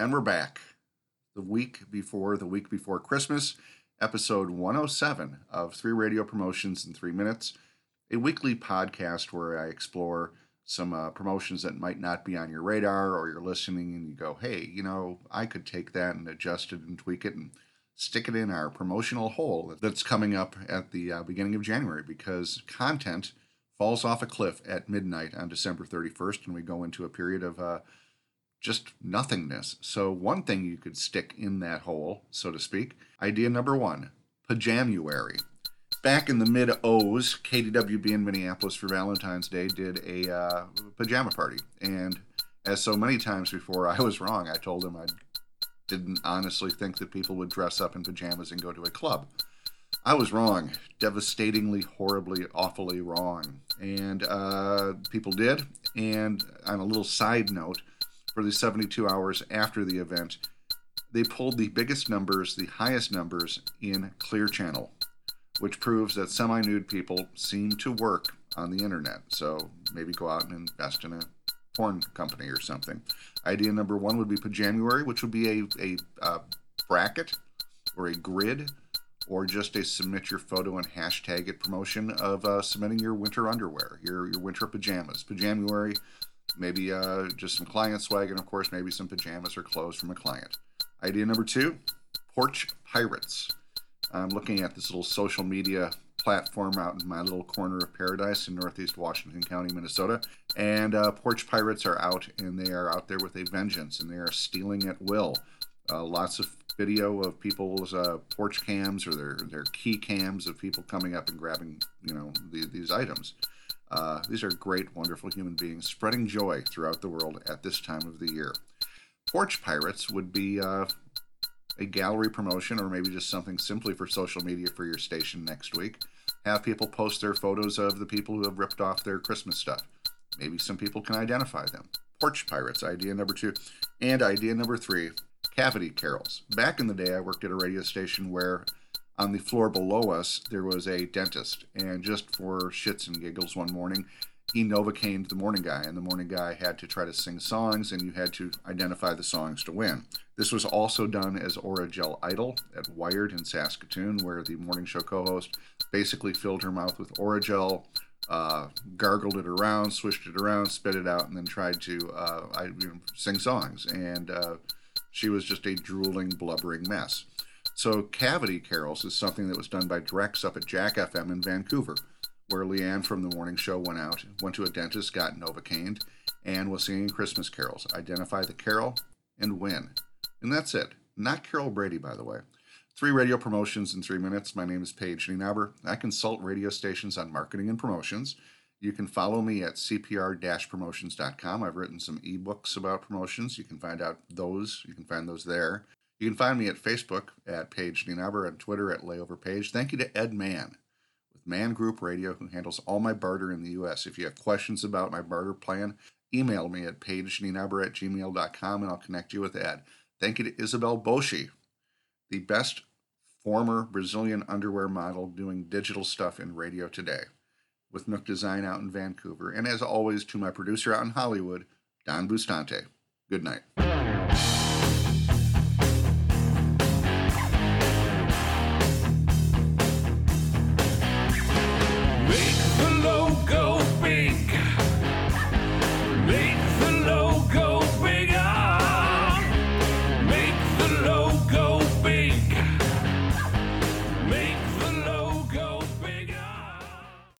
And we're back. The week before, the week before Christmas, episode 107 of Three Radio Promotions in Three Minutes, a weekly podcast where I explore some uh, promotions that might not be on your radar or you're listening and you go, hey, you know, I could take that and adjust it and tweak it and stick it in our promotional hole that's coming up at the uh, beginning of January because content falls off a cliff at midnight on December 31st and we go into a period of uh, just nothingness. So, one thing you could stick in that hole, so to speak, idea number one Pajanuary. Back in the mid O's, KDWB in Minneapolis for Valentine's Day did a uh, pajama party. And as so many times before, I was wrong. I told them I didn't honestly think that people would dress up in pajamas and go to a club. I was wrong. Devastatingly, horribly, awfully wrong. And uh, people did. And on a little side note, for the 72 hours after the event, they pulled the biggest numbers, the highest numbers in Clear Channel, which proves that semi nude people seem to work on the internet. So maybe go out and invest in a porn company or something. Idea number one would be Pajanuary, which would be a, a uh, bracket or a grid or just a submit your photo and hashtag it promotion of uh, submitting your winter underwear, your, your winter pajamas. Pajanuary maybe uh, just some client swag, and of course, maybe some pajamas or clothes from a client. Idea number two Porch Pirates. I'm looking at this little social media platform out in my little corner of paradise in northeast Washington County, Minnesota. And uh, Porch Pirates are out, and they are out there with a vengeance, and they are stealing at will. Uh, lots of video of people's uh, porch cams or their, their key cams of people coming up and grabbing, you know, the, these items. Uh, these are great, wonderful human beings spreading joy throughout the world at this time of the year. Porch Pirates would be uh, a gallery promotion or maybe just something simply for social media for your station next week. Have people post their photos of the people who have ripped off their Christmas stuff. Maybe some people can identify them. Porch Pirates, idea number two. And idea number three, cavity carols. Back in the day, I worked at a radio station where on the floor below us, there was a dentist. And just for shits and giggles one morning, he novocained the morning guy, and the morning guy had to try to sing songs, and you had to identify the songs to win. This was also done as Orajel Idol at Wired in Saskatoon, where the morning show co host basically filled her mouth with Orajel, uh, gargled it around, swished it around, spit it out, and then tried to uh, I, you know, sing songs. And uh, she was just a drooling, blubbering mess. So, Cavity Carols is something that was done by Drex up at Jack FM in Vancouver, where Leanne from the morning show went out, went to a dentist, got Novocained, and was singing Christmas carols. Identify the carol and win. And that's it. Not Carol Brady, by the way. Three radio promotions in three minutes. My name is Paige Nienaber. I consult radio stations on marketing and promotions. You can follow me at cpr promotions.com. I've written some ebooks about promotions. You can find out those, you can find those there. You can find me at Facebook at Paige Nienaber and Twitter at Layover Page. Thank you to Ed Mann with Mann Group Radio, who handles all my barter in the U.S. If you have questions about my barter plan, email me at pagenienaber at gmail.com and I'll connect you with Ed. Thank you to Isabel Boshi, the best former Brazilian underwear model doing digital stuff in radio today with Nook Design out in Vancouver. And as always, to my producer out in Hollywood, Don Bustante. Good night.